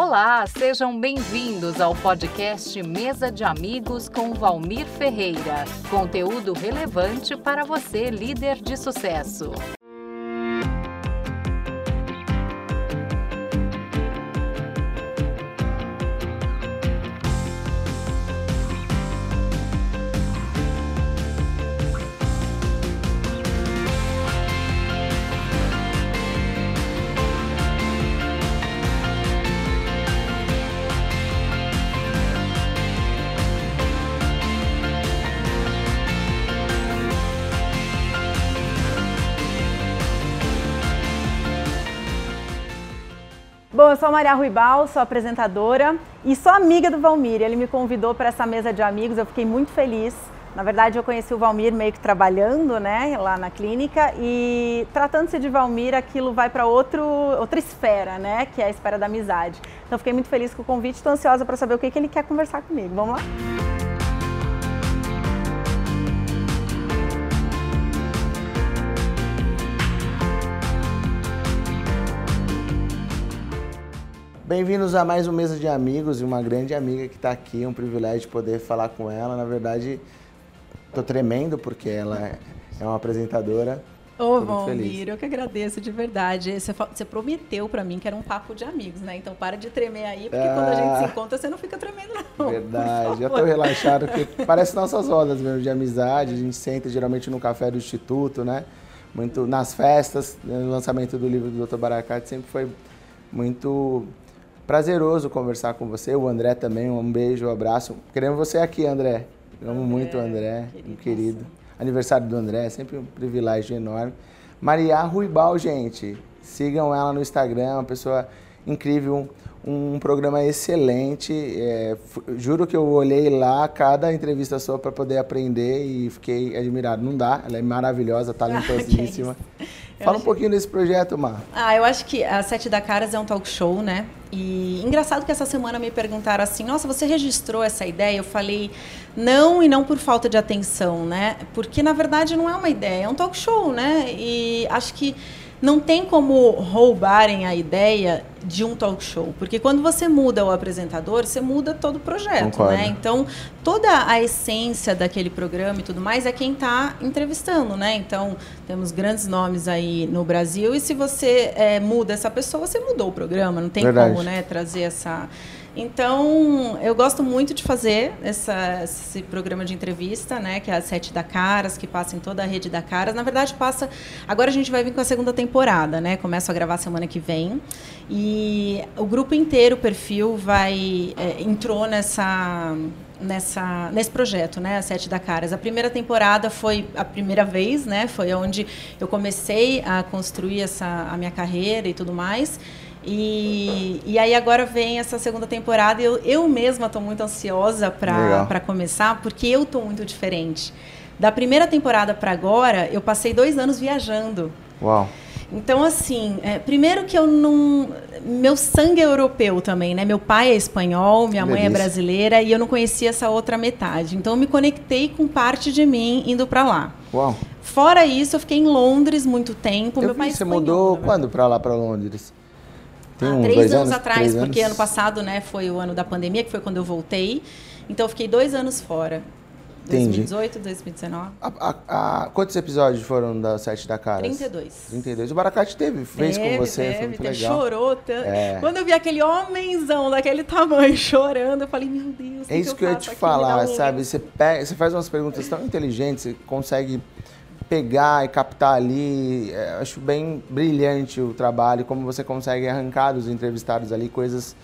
Olá, sejam bem-vindos ao podcast Mesa de Amigos com Valmir Ferreira. Conteúdo relevante para você, líder de sucesso. Bom, eu sou a Maria Ruibal, sou apresentadora e sou amiga do Valmir. Ele me convidou para essa mesa de amigos, eu fiquei muito feliz. Na verdade, eu conheci o Valmir meio que trabalhando, né, lá na clínica e tratando-se de Valmir, aquilo vai para outro outra esfera, né, que é a esfera da amizade. Então, fiquei muito feliz com o convite, estou ansiosa para saber o que, que ele quer conversar comigo. Vamos lá? Bem-vindos a mais um Mesa de Amigos e uma grande amiga que está aqui, um privilégio de poder falar com ela. Na verdade, estou tremendo porque ela é uma apresentadora. Ô, Valmir, eu que agradeço de verdade. Você, você prometeu para mim que era um papo de amigos, né? Então para de tremer aí, porque ah, quando a gente se encontra você não fica tremendo, não. Verdade, já estou relaxado, porque parece nossas rodas mesmo de amizade. A gente senta geralmente no café do Instituto, né? Muito nas festas, no lançamento do livro do Dr. Baracate, sempre foi muito prazeroso conversar com você. O André também, um beijo, um abraço. Queremos você aqui, André. Amo André, muito o André, um querido. Aniversário do André, é sempre um privilégio enorme. Maria Ruibal, gente. Sigam ela no Instagram, uma pessoa incrível, um, um programa excelente. É, juro que eu olhei lá cada entrevista sua para poder aprender e fiquei admirado. Não dá, ela é maravilhosa, talentosíssima. Fala um pouquinho desse projeto, Mar. Ah, eu acho que a Sete da Caras é um talk show, né? E engraçado que essa semana me perguntaram assim: nossa, você registrou essa ideia? Eu falei, não, e não por falta de atenção, né? Porque na verdade não é uma ideia, é um talk show, né? E acho que não tem como roubarem a ideia de um talk show, porque quando você muda o apresentador, você muda todo o projeto, Concordo. né? Então, toda a essência daquele programa e tudo mais é quem está entrevistando, né? Então, temos grandes nomes aí no Brasil e se você é, muda essa pessoa, você mudou o programa, não tem Verdade. como, né, trazer essa então, eu gosto muito de fazer essa, esse programa de entrevista, né? Que é a Sete da Caras, que passa em toda a rede da Caras. Na verdade, passa. Agora a gente vai vir com a segunda temporada, né? Começo a gravar semana que vem. E o grupo inteiro, o perfil, vai. É, entrou nessa nessa nesse projeto, né, a Sete da Caras. A primeira temporada foi a primeira vez, né, foi onde eu comecei a construir essa a minha carreira e tudo mais. E, e aí agora vem essa segunda temporada e eu, eu mesma estou muito ansiosa para começar, porque eu estou muito diferente. Da primeira temporada para agora, eu passei dois anos viajando. Uau! Então, assim, é, primeiro que eu não. Meu sangue é europeu também, né? Meu pai é espanhol, minha mãe é brasileira e eu não conhecia essa outra metade. Então, eu me conectei com parte de mim indo para lá. Uau! Fora isso, eu fiquei em Londres muito tempo. Eu meu pai é você espanhol, mudou quando para lá, para Londres? Tem um, três anos, anos, atrás, três porque anos. ano passado né, foi o ano da pandemia, que foi quando eu voltei. Então eu fiquei dois anos fora. Entendi. 2018, 2019. A, a, a, quantos episódios foram da Sete da Cara? 32. 32. O Baracate teve, fez teve, com você, teve, foi muito teve, legal. Chorou. Tanto. É. Quando eu vi aquele homenzão daquele tamanho chorando, eu falei, meu Deus, É isso que, eu ia te falar, sabe? Você, pega, você faz umas perguntas tão inteligentes, você consegue pegar e captar ali. É, acho bem brilhante o trabalho, como você consegue arrancar dos entrevistados ali coisas,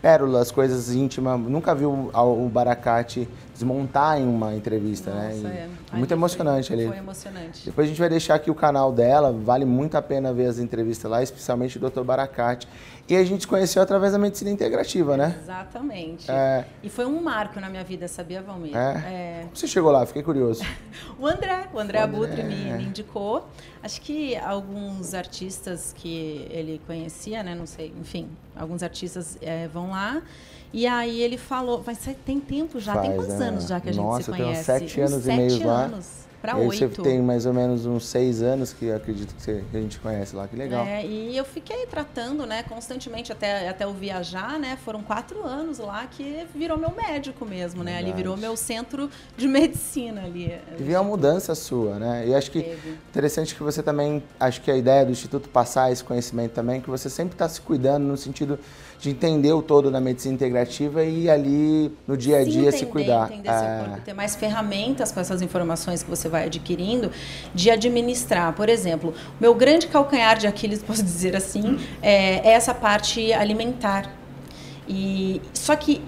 pérolas, coisas íntimas. Nunca vi o, o Baracate desmontar em uma entrevista, né? Nossa, né? É. Muito emocionante foi, ali. Foi emocionante. Depois a gente vai deixar aqui o canal dela, vale muito a pena ver as entrevistas lá, especialmente do Dr. Baracate. E a gente se conheceu através da medicina integrativa, né? Exatamente. É... E foi um marco na minha vida, sabia, Valmir? É? é... Como você chegou lá? Fiquei curioso. o André, o André, o André Abutre me, me, indicou. Acho que alguns artistas que ele conhecia, né? Não sei, enfim, alguns artistas é, vão lá. E aí ele falou, ser, tem tempo já, Faz, tem quantos é. anos já que a gente Nossa, se conhece? Nossa, sete anos Uns e meio lá. Para oito. Você tem mais ou menos uns seis anos que eu acredito que, você, que a gente conhece lá, que legal. É, e eu fiquei tratando, né, constantemente até, até eu viajar, né? Foram quatro anos lá que virou meu médico mesmo, né? Ali virou meu centro de medicina ali. E viu uma mudança sua, né? E acho que Teve. interessante que você também, acho que a ideia do Instituto passar esse conhecimento também, que você sempre está se cuidando no sentido de entender o todo da medicina integrativa e ali no dia a dia se, se cuidar. Entender é... seu corpo, ter mais ferramentas com essas informações que você vai adquirindo, de administrar. Por exemplo, meu grande calcanhar de Aquiles, posso dizer assim, é, é essa parte alimentar. E só que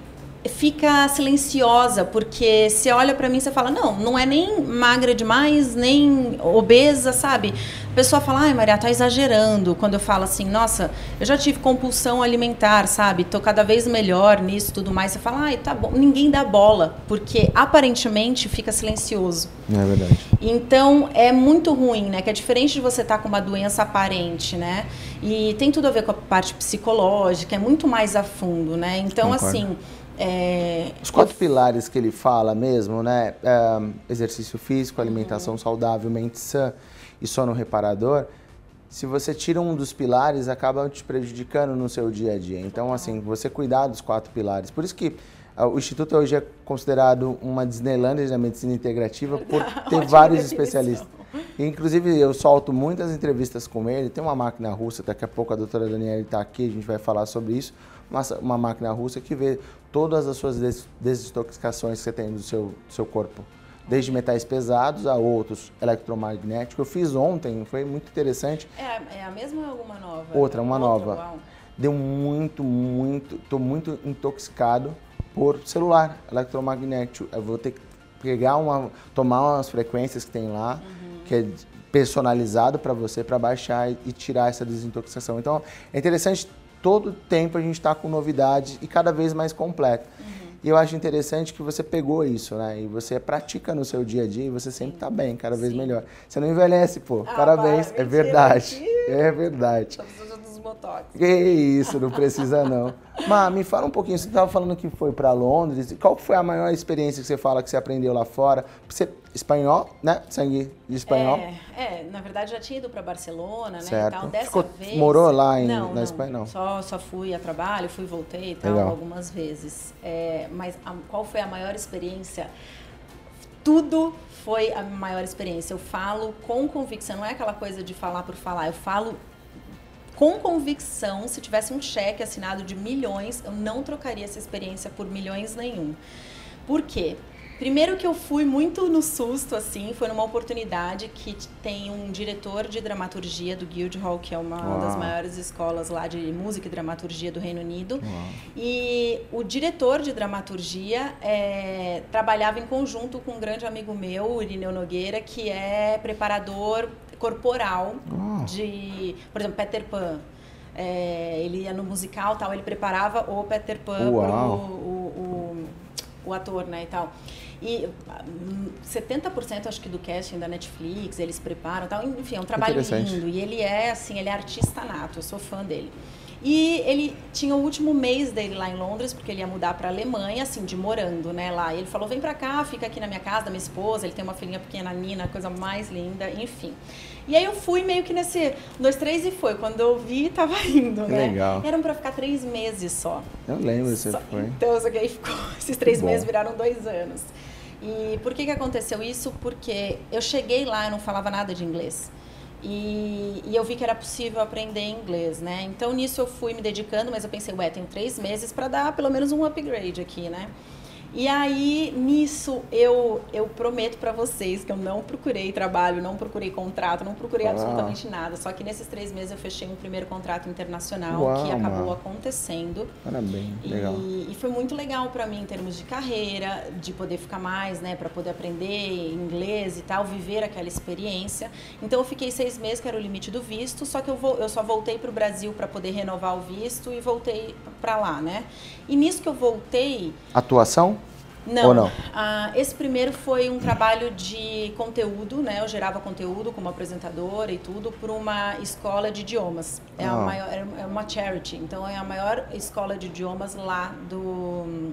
fica silenciosa, porque você olha para mim e você fala, não, não é nem magra demais, nem obesa, sabe? A pessoa fala, ai Maria, tá exagerando. Quando eu falo assim, nossa, eu já tive compulsão alimentar, sabe? Tô cada vez melhor nisso, tudo mais. Você fala, ai, tá bom. Ninguém dá bola, porque aparentemente fica silencioso. É verdade. Então, é muito ruim, né? Que é diferente de você estar tá com uma doença aparente, né? E tem tudo a ver com a parte psicológica, é muito mais a fundo, né? Então, Concordo. assim é, Os quatro eu... pilares que ele fala mesmo, né? É, exercício físico, alimentação uhum. saudável, mente sã e sono reparador. Se você tira um dos pilares, acaba te prejudicando no seu dia a dia. Então, assim, você cuidar dos quatro pilares. Por isso que uh, o Instituto hoje é considerado uma Disneylandia da medicina integrativa por ter vários especialistas. Inclusive, eu solto muitas entrevistas com ele. Tem uma máquina russa, daqui a pouco a doutora Daniela está aqui, a gente vai falar sobre isso. Uma, uma máquina russa que vê todas as suas des desintoxicações que você tem do seu, do seu corpo. Desde metais pesados a outros eletromagnéticos. Eu fiz ontem, foi muito interessante. É, é a mesma ou alguma nova? Outra, uma nova. Uau. Deu muito, muito, estou muito intoxicado por celular eletromagnético. Eu vou ter que pegar uma, tomar umas frequências que tem lá, uhum. que é personalizado para você, para baixar e tirar essa desintoxicação. Então, é interessante todo tempo a gente está com novidades e cada vez mais completa. Uhum. E eu acho interessante que você pegou isso, né? E você pratica no seu dia a dia e você sempre está bem, cada vez Sim. melhor. Você não envelhece, pô. Ah, Parabéns. Para, é verdade. É verdade. Botox. Que isso, não precisa não. Mas me fala um pouquinho, você estava falando que foi para Londres. Qual foi a maior experiência que você fala que você aprendeu lá fora? Você, espanhol, né? Sangue de espanhol. É, é na verdade já tinha ido para Barcelona, né? Certo. Então, dessa Ficou, vez. Morou lá em, não, na não, Espanha, não? Só, só fui a trabalho, fui voltei e tal, Legal. algumas vezes. É, mas a, qual foi a maior experiência? Tudo foi a maior experiência. Eu falo com convicção, não é aquela coisa de falar por falar, eu falo com convicção, se tivesse um cheque assinado de milhões, eu não trocaria essa experiência por milhões nenhum. Por quê? Primeiro que eu fui muito no susto, assim, foi numa oportunidade que tem um diretor de dramaturgia do Guildhall, que é uma Uau. das maiores escolas lá de música e dramaturgia do Reino Unido. Uau. E o diretor de dramaturgia é, trabalhava em conjunto com um grande amigo meu, o Irineu Nogueira, que é preparador corporal oh. de, por exemplo, Peter Pan. É, ele ia no musical tal, ele preparava o Peter Pan Uau. pro o, o, o, ator, né, e tal. E 70% hum, acho que do casting da Netflix, eles preparam tal. Enfim, é um trabalho lindo. E ele é, assim, ele é artista nato, eu sou fã dele. E ele tinha o último mês dele lá em Londres, porque ele ia mudar para a Alemanha, assim, de morando, né, lá. E ele falou: vem para cá, fica aqui na minha casa, da minha esposa. Ele tem uma filhinha pequena, Nina, coisa mais linda, enfim. E aí eu fui meio que nesse dois, três e foi. Quando eu vi, tava indo, né? Legal. Eram para ficar três meses só. Eu lembro, você só, foi. Então, só que aí ficou, esses três meses viraram dois anos. E por que que aconteceu isso? Porque eu cheguei lá, eu não falava nada de inglês. E, e, eu vi que era possível aprender inglês, né? Então nisso eu fui me dedicando, mas eu pensei, ué, tenho três meses para dar pelo menos um upgrade aqui, né? E aí, nisso, eu, eu prometo para vocês que eu não procurei trabalho, não procurei contrato, não procurei absolutamente nada. Só que nesses três meses eu fechei um primeiro contrato internacional Uau, que acabou acontecendo. Parabéns, e, legal. E foi muito legal para mim em termos de carreira, de poder ficar mais, né, para poder aprender inglês e tal, viver aquela experiência. Então eu fiquei seis meses, que era o limite do visto, só que eu, vou, eu só voltei para o Brasil para poder renovar o visto e voltei para lá, né? E nisso que eu voltei. Atuação? Não. Ou não? Ah, esse primeiro foi um trabalho de conteúdo, né? Eu gerava conteúdo como apresentadora e tudo por uma escola de idiomas. É, ah. a maior, é uma charity, então é a maior escola de idiomas lá do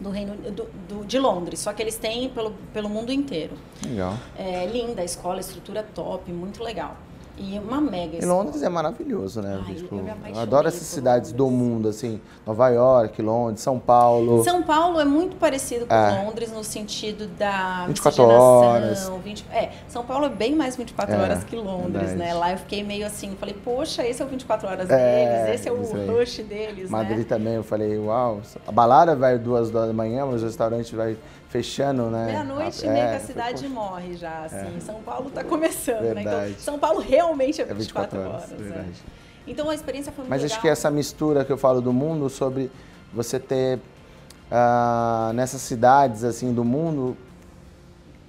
do Reino do, do, de Londres, só que eles têm pelo, pelo mundo inteiro. Legal. É linda a escola, estrutura top, muito legal. E uma mega E Londres é maravilhoso, né? Ai, tipo, eu eu, adoro essas cidades do Londres. mundo, assim. Nova York, Londres, São Paulo. São Paulo é muito parecido com É. Londres no sentido da 24 miscigenação, horas. 20 é, São Paulo é bem mais 24 É, horas que Londres, verdade. né? Lá eu fiquei meio assim, falei, poxa, esse é o 24 horas É, deles, esse é o rush deles, Madrid né? também, eu falei, uau, a balada vai duas horas da manhã, mas o restaurante vai fechando, né? Meia-noite e É, que a cidade morre já, assim. São Paulo tá começando, né? Verdade. Então, São Paulo realmente é É 24, 24 horas, horas. né? verdade. Então a experiência foi muito Mas legal. acho que essa mistura que eu falo do mundo sobre você ter ah, nessas cidades assim do mundo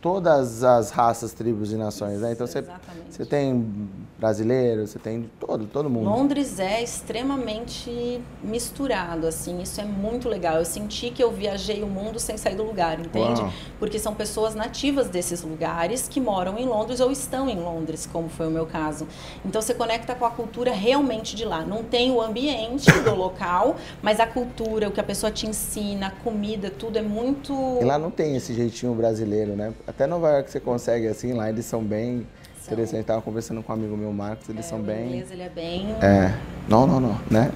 todas as raças, tribos e nações, né? Então você, Exatamente. você tem brasileiro, você tem de todo, todo mundo. Londres é extremamente misturado, assim, isso é muito legal. Eu senti que eu viajei o mundo sem sair do lugar, entende? Uau. Porque são pessoas nativas desses lugares que moram em Londres ou estão em Londres, como foi o meu caso. Então você conecta com a cultura realmente de lá. Não tem o ambiente do local, mas a cultura, o que a pessoa te ensina, a comida, tudo é muito. E lá não tem esse jeitinho brasileiro, né? Até Nova York você consegue assim, lá eles são bem São. interessantes. Tava conversando com um amigo meu, Marcos, eles são o bem inglês ele é bem. É. Não, não, não, né?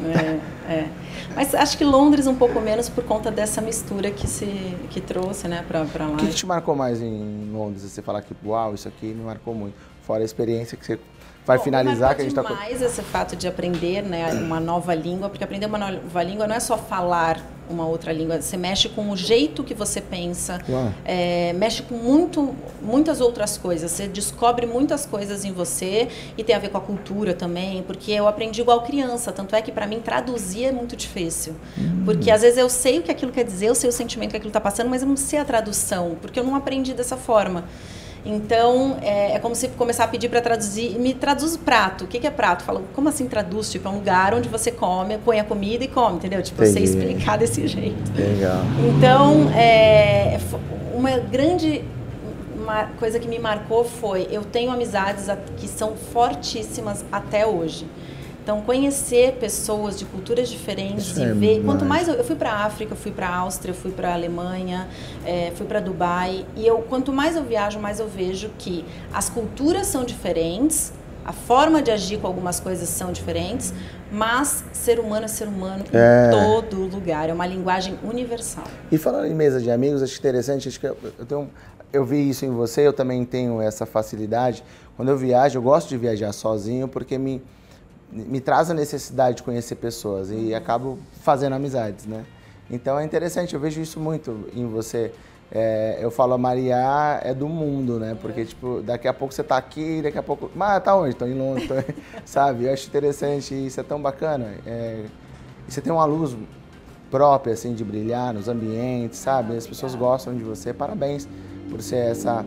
É, é. Mas acho que Londres um pouco menos por conta dessa mistura que se que trouxe, né, pra lá. O que, que te marcou mais em Londres? Você falar que, uau, isso aqui me marcou muito. Fora a experiência que você vai Bom, finalizar, que a gente tá. marcou demais esse fato de aprender, né, uma nova língua, porque aprender uma nova língua não é só falar uma outra língua, você mexe com o jeito que você pensa, é, mexe com muito, muitas outras coisas. Você descobre muitas coisas em você e tem a ver com a cultura também, porque eu aprendi igual criança. Tanto é que para mim traduzir é muito difícil, porque às vezes eu sei o que aquilo quer dizer, eu sei o sentimento que aquilo está passando, mas eu não sei a tradução, porque eu não aprendi dessa forma. Então, é, é como se começar a pedir para traduzir. Me traduz o prato. O que, que é prato? Fala, como assim traduz? Tipo, é um lugar onde você come, põe a comida e come, entendeu? Tipo, eu sei Entendi. explicar desse jeito. Legal. Então, é, uma grande ma- coisa que me marcou foi eu tenho amizades que são fortíssimas até hoje. Então, conhecer pessoas de culturas diferentes Isso e é ver. Quanto mais eu, eu fui para a África, fui para a Áustria, fui para a Alemanha, é, fui para Dubai. E eu, quanto mais eu viajo, mais eu vejo que as culturas são diferentes, a forma de agir com algumas coisas são diferentes, mas ser humano é ser humano em É. todo lugar. É uma linguagem universal. E falando em mesa de amigos, acho interessante, acho que eu, eu tenho, eu vi isso em você, eu também tenho essa facilidade. Quando eu viajo, eu gosto de viajar sozinho porque me, me traz a necessidade de conhecer pessoas e acabo fazendo amizades, né? Então é interessante, eu vejo isso muito em você. É, eu falo, a Maria é do mundo, né? Porque, tipo, daqui a pouco você tá aqui, daqui a pouco. Mas tá onde? Tô em Londres, tô... sabe? Eu acho interessante isso é tão bacana. É, você tem uma luz própria, assim, de brilhar nos ambientes, sabe? As pessoas gostam de você. Parabéns por ser essa.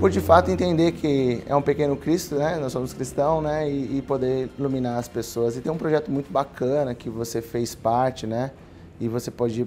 Por de fato entender que é um pequeno Cristo, né? Nós somos cristãos, né? E, e poder iluminar as pessoas. E tem um projeto muito bacana que você fez parte, né? E você pode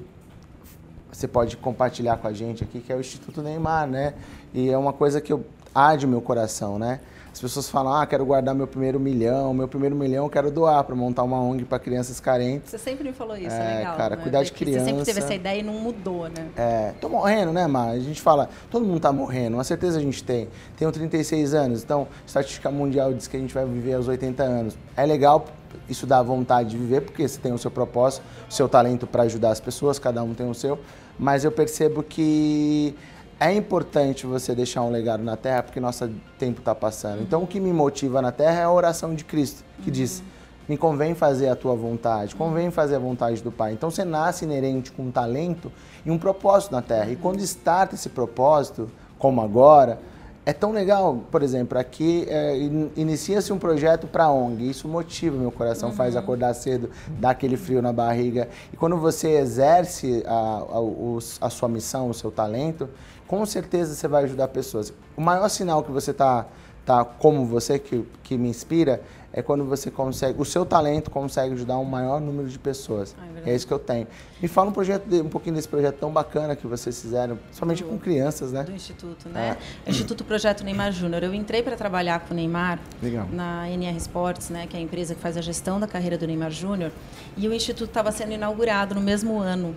você pode compartilhar com a gente aqui, que é o Instituto Neymar, né? E é uma coisa que eu arde meu coração, né? As pessoas falam, ah, quero guardar meu primeiro milhão, meu primeiro milhão eu quero doar para montar uma ONG para crianças carentes. Você sempre me falou isso, É, é legal. cara, né? cuidar de Porque Você sempre teve criança. essa ideia e não mudou, né? É, tô morrendo, né, Mar? A gente fala, todo mundo tá morrendo, uma certeza a gente tem. Tenho 36 anos, então, estatística mundial diz que a gente vai viver aos 80 anos. É legal, isso dá vontade de viver, porque você tem o seu propósito, o seu talento para ajudar as pessoas, cada um tem o seu. Mas eu percebo que é importante você deixar um legado na Terra, porque nosso tempo está passando. Então, o que me motiva na Terra é a oração de Cristo, que diz: me convém fazer a tua vontade, convém fazer a vontade do Pai. Então você nasce inerente com um talento e um propósito na Terra. E quando starta esse propósito, como agora, é tão legal. Por exemplo, aqui é, in- inicia-se um projeto para ONG. Isso motiva meu coração, faz acordar cedo, dá aquele frio na barriga. E quando você exerce a, a, os- a sua missão, o seu talento, com certeza você vai ajudar pessoas. O maior sinal que você está tá como você, que, que me inspira, é quando você consegue, o seu talento consegue ajudar um maior número de pessoas. Ah, é é isso que eu tenho. Me fala um, projeto de- um pouquinho desse projeto tão bacana que vocês fizeram, somente com crianças, né? Do Instituto, né? Instituto Projeto Neymar Júnior. Eu entrei para trabalhar com o Neymar Legal. na NR Sports, né, que é a empresa que faz a gestão da carreira do Neymar Júnior, e o Instituto estava sendo inaugurado no mesmo ano.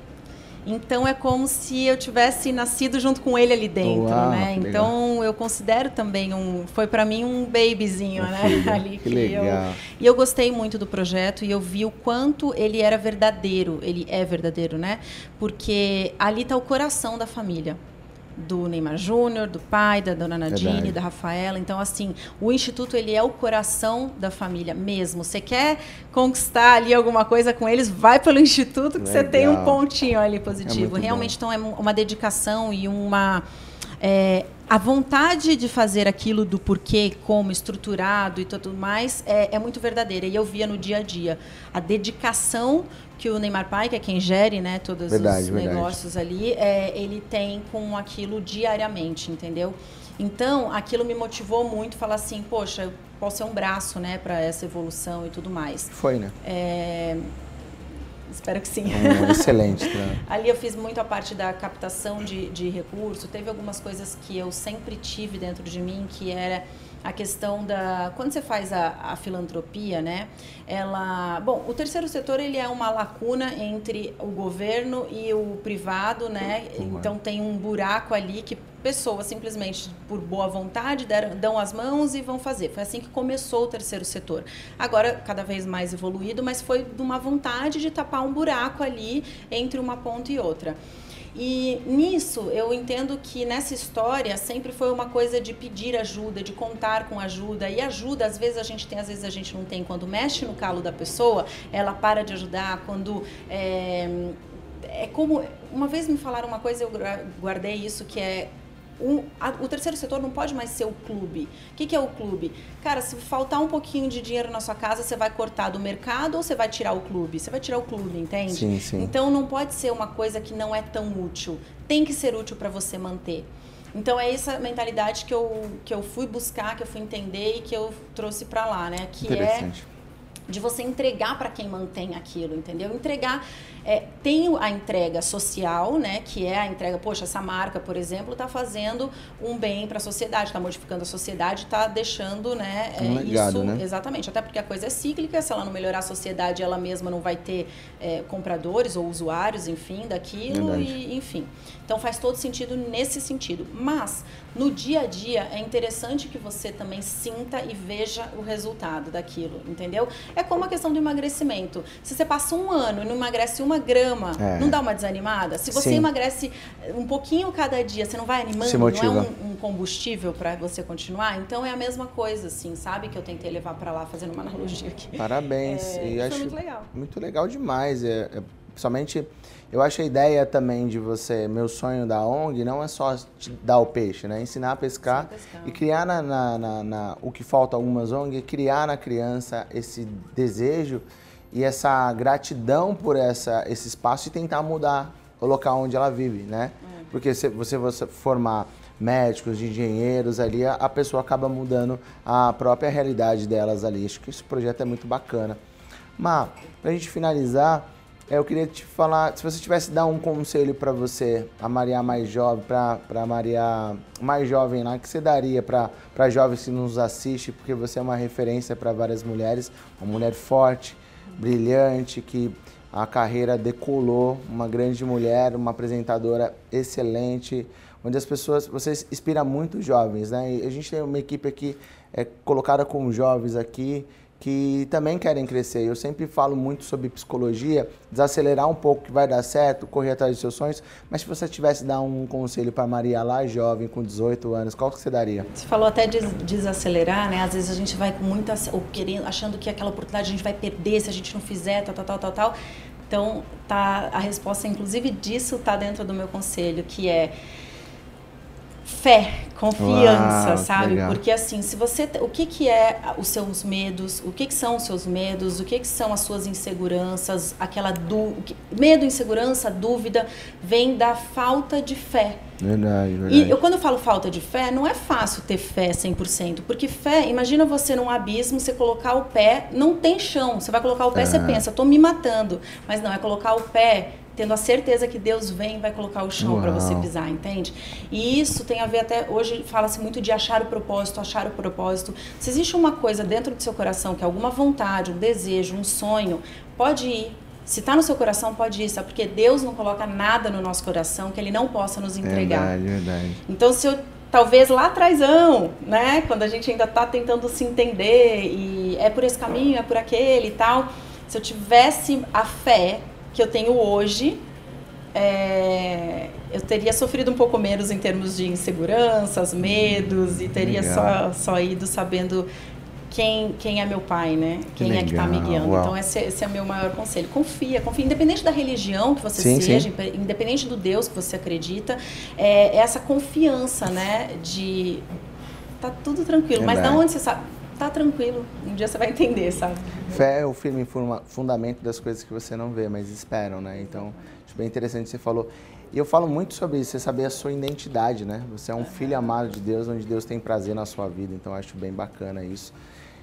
Então é como se eu tivesse nascido junto com ele ali dentro, Uau, né? Então legal. eu considero também um, foi para mim um babyzinho, né? filho, ali que eu- legal. e eu gostei muito do projeto e eu vi o quanto ele era verdadeiro, ele é verdadeiro, né? Porque ali está o coração da família. Do Neymar Júnior, do pai, da dona Nadine, Verdade. da Rafaela. Então, assim, o Instituto, ele é o coração da família mesmo. Você quer conquistar ali alguma coisa com eles, vai pelo Instituto que você tem um Legal. pontinho ali É positivo. muito Realmente, então, é uma dedicação e uma... é, a vontade de fazer aquilo do porquê, como, estruturado e tudo mais, é, é muito verdadeira. E eu via no dia a dia. A dedicação que o Neymar Pai, que é quem gere né, todos Verdade, os verdade. negócios ali, é, ele tem com aquilo diariamente, entendeu? Então, aquilo me motivou muito, falar assim, poxa, eu posso ser um braço né, para essa evolução e tudo mais. Foi, né? É, Espero que sim. Excelente. Né? Ali eu fiz muito a parte da captação de, de recurso. Teve algumas coisas que eu sempre tive dentro de mim, que era a questão da quando você faz a, a filantropia, né? Ela, bom, o terceiro setor ele é uma lacuna entre o governo e o privado, né? Então tem um buraco ali que pessoas simplesmente por boa vontade deram, dão as mãos e vão fazer. Foi assim que começou o terceiro setor. Agora cada vez mais evoluído, mas foi de uma vontade de tapar um buraco ali entre uma ponta e outra. E nisso eu entendo que nessa história sempre foi uma coisa de pedir ajuda, de contar com ajuda. E ajuda, às vezes a gente tem, às vezes a gente não tem. Quando mexe no calo da pessoa, ela para de ajudar. Quando. É, é como. Uma vez me falaram uma coisa, eu guardei isso, que é. Um- a- o terceiro setor não pode mais ser o clube. O que, que é o clube? Cara, se faltar um pouquinho de dinheiro na sua casa, você vai cortar do mercado ou você vai tirar o clube? Você vai tirar o clube, entende? Sim, sim. Então não pode ser uma coisa que não é tão útil. Tem que ser útil para você manter. Então é essa mentalidade que eu, que eu fui buscar, que eu fui entender e que eu trouxe para lá, né? Que é de você entregar para quem mantém aquilo, entendeu? Entregar é, tem a entrega social, né? Que é a entrega, poxa, essa marca, por exemplo, está fazendo um bem para a sociedade, está modificando a sociedade, está deixando, né? é, Um legado, isso, né? Exatamente, até porque a coisa é cíclica, se ela não melhorar a sociedade, ela mesma não vai ter é, compradores ou usuários, enfim, daquilo, Verdade. e, enfim. Então faz todo sentido nesse sentido. Mas no dia a dia é interessante que você também sinta e veja o resultado daquilo, entendeu? É como a questão do emagrecimento. Se você passa um ano e não emagrece uma grama, É. não dá uma desanimada? Se você Sim. emagrece um pouquinho cada dia, você não vai animando? Se não é um, um combustível para você continuar? Então é a mesma coisa, assim, sabe? Que eu tentei levar para lá, fazendo uma analogia aqui. Parabéns. É, e acho muito legal. muito legal demais. É, é, principalmente, eu acho a ideia também de você, meu sonho da ONG, não é só te dar o peixe, né? Ensinar a pescar, pescar. e criar na, na- na- na- o que falta algumas ONG, é criar na criança esse desejo e essa gratidão por essa, esse espaço e tentar mudar o local onde ela vive, né? É. Porque se você, você formar médicos, engenheiros ali, a, a pessoa acaba mudando a própria realidade delas ali. Acho que esse projeto é muito bacana. Mas, pra gente finalizar, eu queria te falar, se você tivesse dar um conselho para você, a Maria mais jovem, para Maria mais jovem lá, que você daria para jovens que nos assiste, porque você é uma referência para várias mulheres, uma mulher forte, brilhante, que a carreira decolou, uma grande mulher, uma apresentadora excelente, onde as pessoas, você inspira muito jovens, né? E a gente tem uma equipe aqui é, colocada com jovens aqui que também querem crescer. Eu sempre falo muito sobre psicologia, desacelerar um pouco que vai dar certo, correr atrás dos seus sonhos, mas se você tivesse dar um conselho para Maria lá jovem, com 18 anos, qual que você daria? Você falou até de desacelerar, né? Às vezes a gente vai com muita ou querendo, achando que aquela oportunidade a gente vai perder se a gente não fizer, tal, tal, tal, tal, tal. Então, tá a resposta inclusive disso tá dentro do meu conselho, que é fé, confiança, Uau, sabe? legal. Porque assim, se você, o que que é os seus medos? O que que são os seus medos? O que que são as suas inseguranças? Aquela du, medo, insegurança, dúvida vem da falta de fé. Verdade, E eu, quando eu falo falta de fé, não é fácil ter fé 100%, porque fé, imagina você num abismo, você colocar o pé, não tem chão, você vai colocar o pé, você Aham. pensa, tô me matando, mas não, é colocar o pé tendo a certeza que Deus vem e vai colocar o chão para você pisar, entende? E isso tem a ver até, hoje fala-se muito de achar o propósito, achar o propósito. Se existe uma coisa dentro do seu coração, que é alguma vontade, um desejo, um sonho, pode ir, Se está no seu coração, pode ir, sabe? Porque Deus não coloca nada no nosso coração que Ele não possa nos entregar. Verdade, verdade. Então, se eu talvez lá atrásão, né? Quando a gente ainda está tentando se entender e é por esse caminho, é por aquele e tal. Se eu tivesse a fé que eu tenho hoje, é, eu teria sofrido um pouco menos em termos de inseguranças, medos e teria só, só ido sabendo quem, quem é meu pai, né? Quem é que está me guiando. Uau. Então, esse, esse, é o meu maior conselho. Confia, confia. Independente da religião que você sim, seja, sim. independente do Deus que você acredita, é, é essa confiança, né? De tá tudo tranquilo. É Mas da onde você sabe? Tá tranquilo. Um dia você vai entender, sabe? Fé é o firme fundamento das coisas que você não vê, mas esperam, né? Então, acho bem interessante você falou. E eu falo muito sobre isso, você saber a sua identidade, né? Você é um filho amado de Deus, onde Deus tem prazer na sua vida. Então, acho bem bacana isso.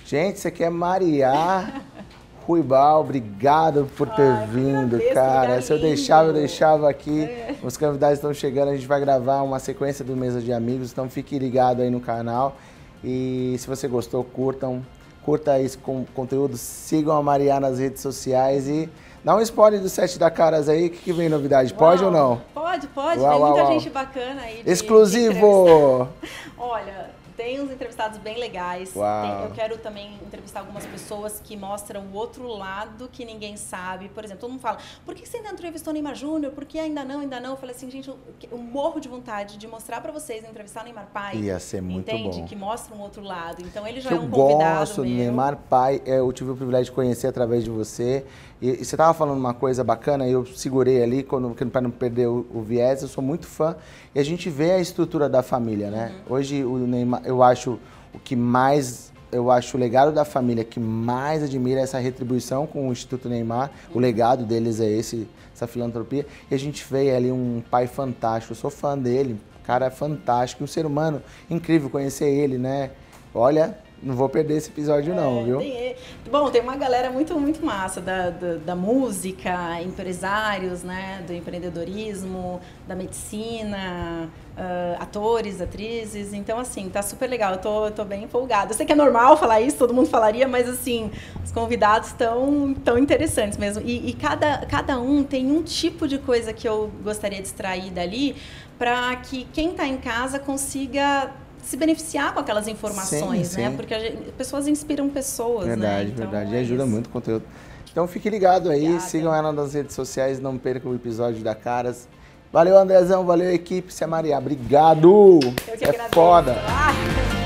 Gente, você quer Maria Ruibal, obrigado por ter Ai, vindo, cara. Se eu deixava, eu deixava aqui. É. Os convidados estão chegando, a gente vai gravar uma sequência do Mesa de Amigos, então fique ligado aí no canal. E se você gostou, curtam, curta esse conteúdo, sigam a Maria nas redes sociais e dá um spoiler do set da Caras aí, o que, que vem novidade? Pode ou não? Pode, pode, uau, tem uau, muita uau. gente bacana aí. Exclusivo! Olha, tem uns entrevistados bem legais. Tem, eu quero também entrevistar algumas pessoas que mostram o outro lado que ninguém sabe. Por exemplo, todo mundo fala, por que você ainda entrevistou Neymar Júnior? Por que ainda não, ainda não? Eu falei assim, gente, eu, eu morro de vontade de mostrar para vocês, entrevistar Neymar Pai. Ia ser muito entende? bom. Que mostra um outro lado. Então ele já que é um convidado Eu gosto do Neymar Pai, é, eu tive o privilégio de conhecer através de você. E, e você estava falando uma coisa bacana, eu segurei ali para não perder o, o, viés. Eu sou muito fã e a gente vê a estrutura da família, né? Uhum. Hoje o Neymar, eu acho o que mais eu acho o legado da família que mais admira essa retribuição com o Instituto Neymar. O legado deles é esse, essa filantropia. E a gente vê ali um pai fantástico. Eu sou fã dele, cara é fantástico, um ser humano incrível conhecer ele, né? Olha, não vou perder esse episódio, é, não, viu? Tem, bom, tem uma galera muito, muito massa da, da, da, música, empresários, né? Do empreendedorismo, da medicina, uh, atores, atrizes. Então, assim, tá super legal. Eu tô, tô bem empolgada. Eu sei que é normal falar isso, todo mundo falaria, mas, assim, os convidados estão tão interessantes mesmo. E, e cada, cada um tem um tipo de coisa que eu gostaria de extrair dali para que quem está em casa consiga se beneficiar com aquelas informações, sim, né? Sim. Porque gente, pessoas inspiram pessoas, verdade, né? Verdade, verdade. É e ajuda muito o conteúdo. Então fique ligado aí, Obrigada. sigam ela nas redes sociais, não percam o episódio da Caras. Valeu, Andrezão, valeu, equipe. Se é Maria. Obrigado. Eu que é foda. Ah.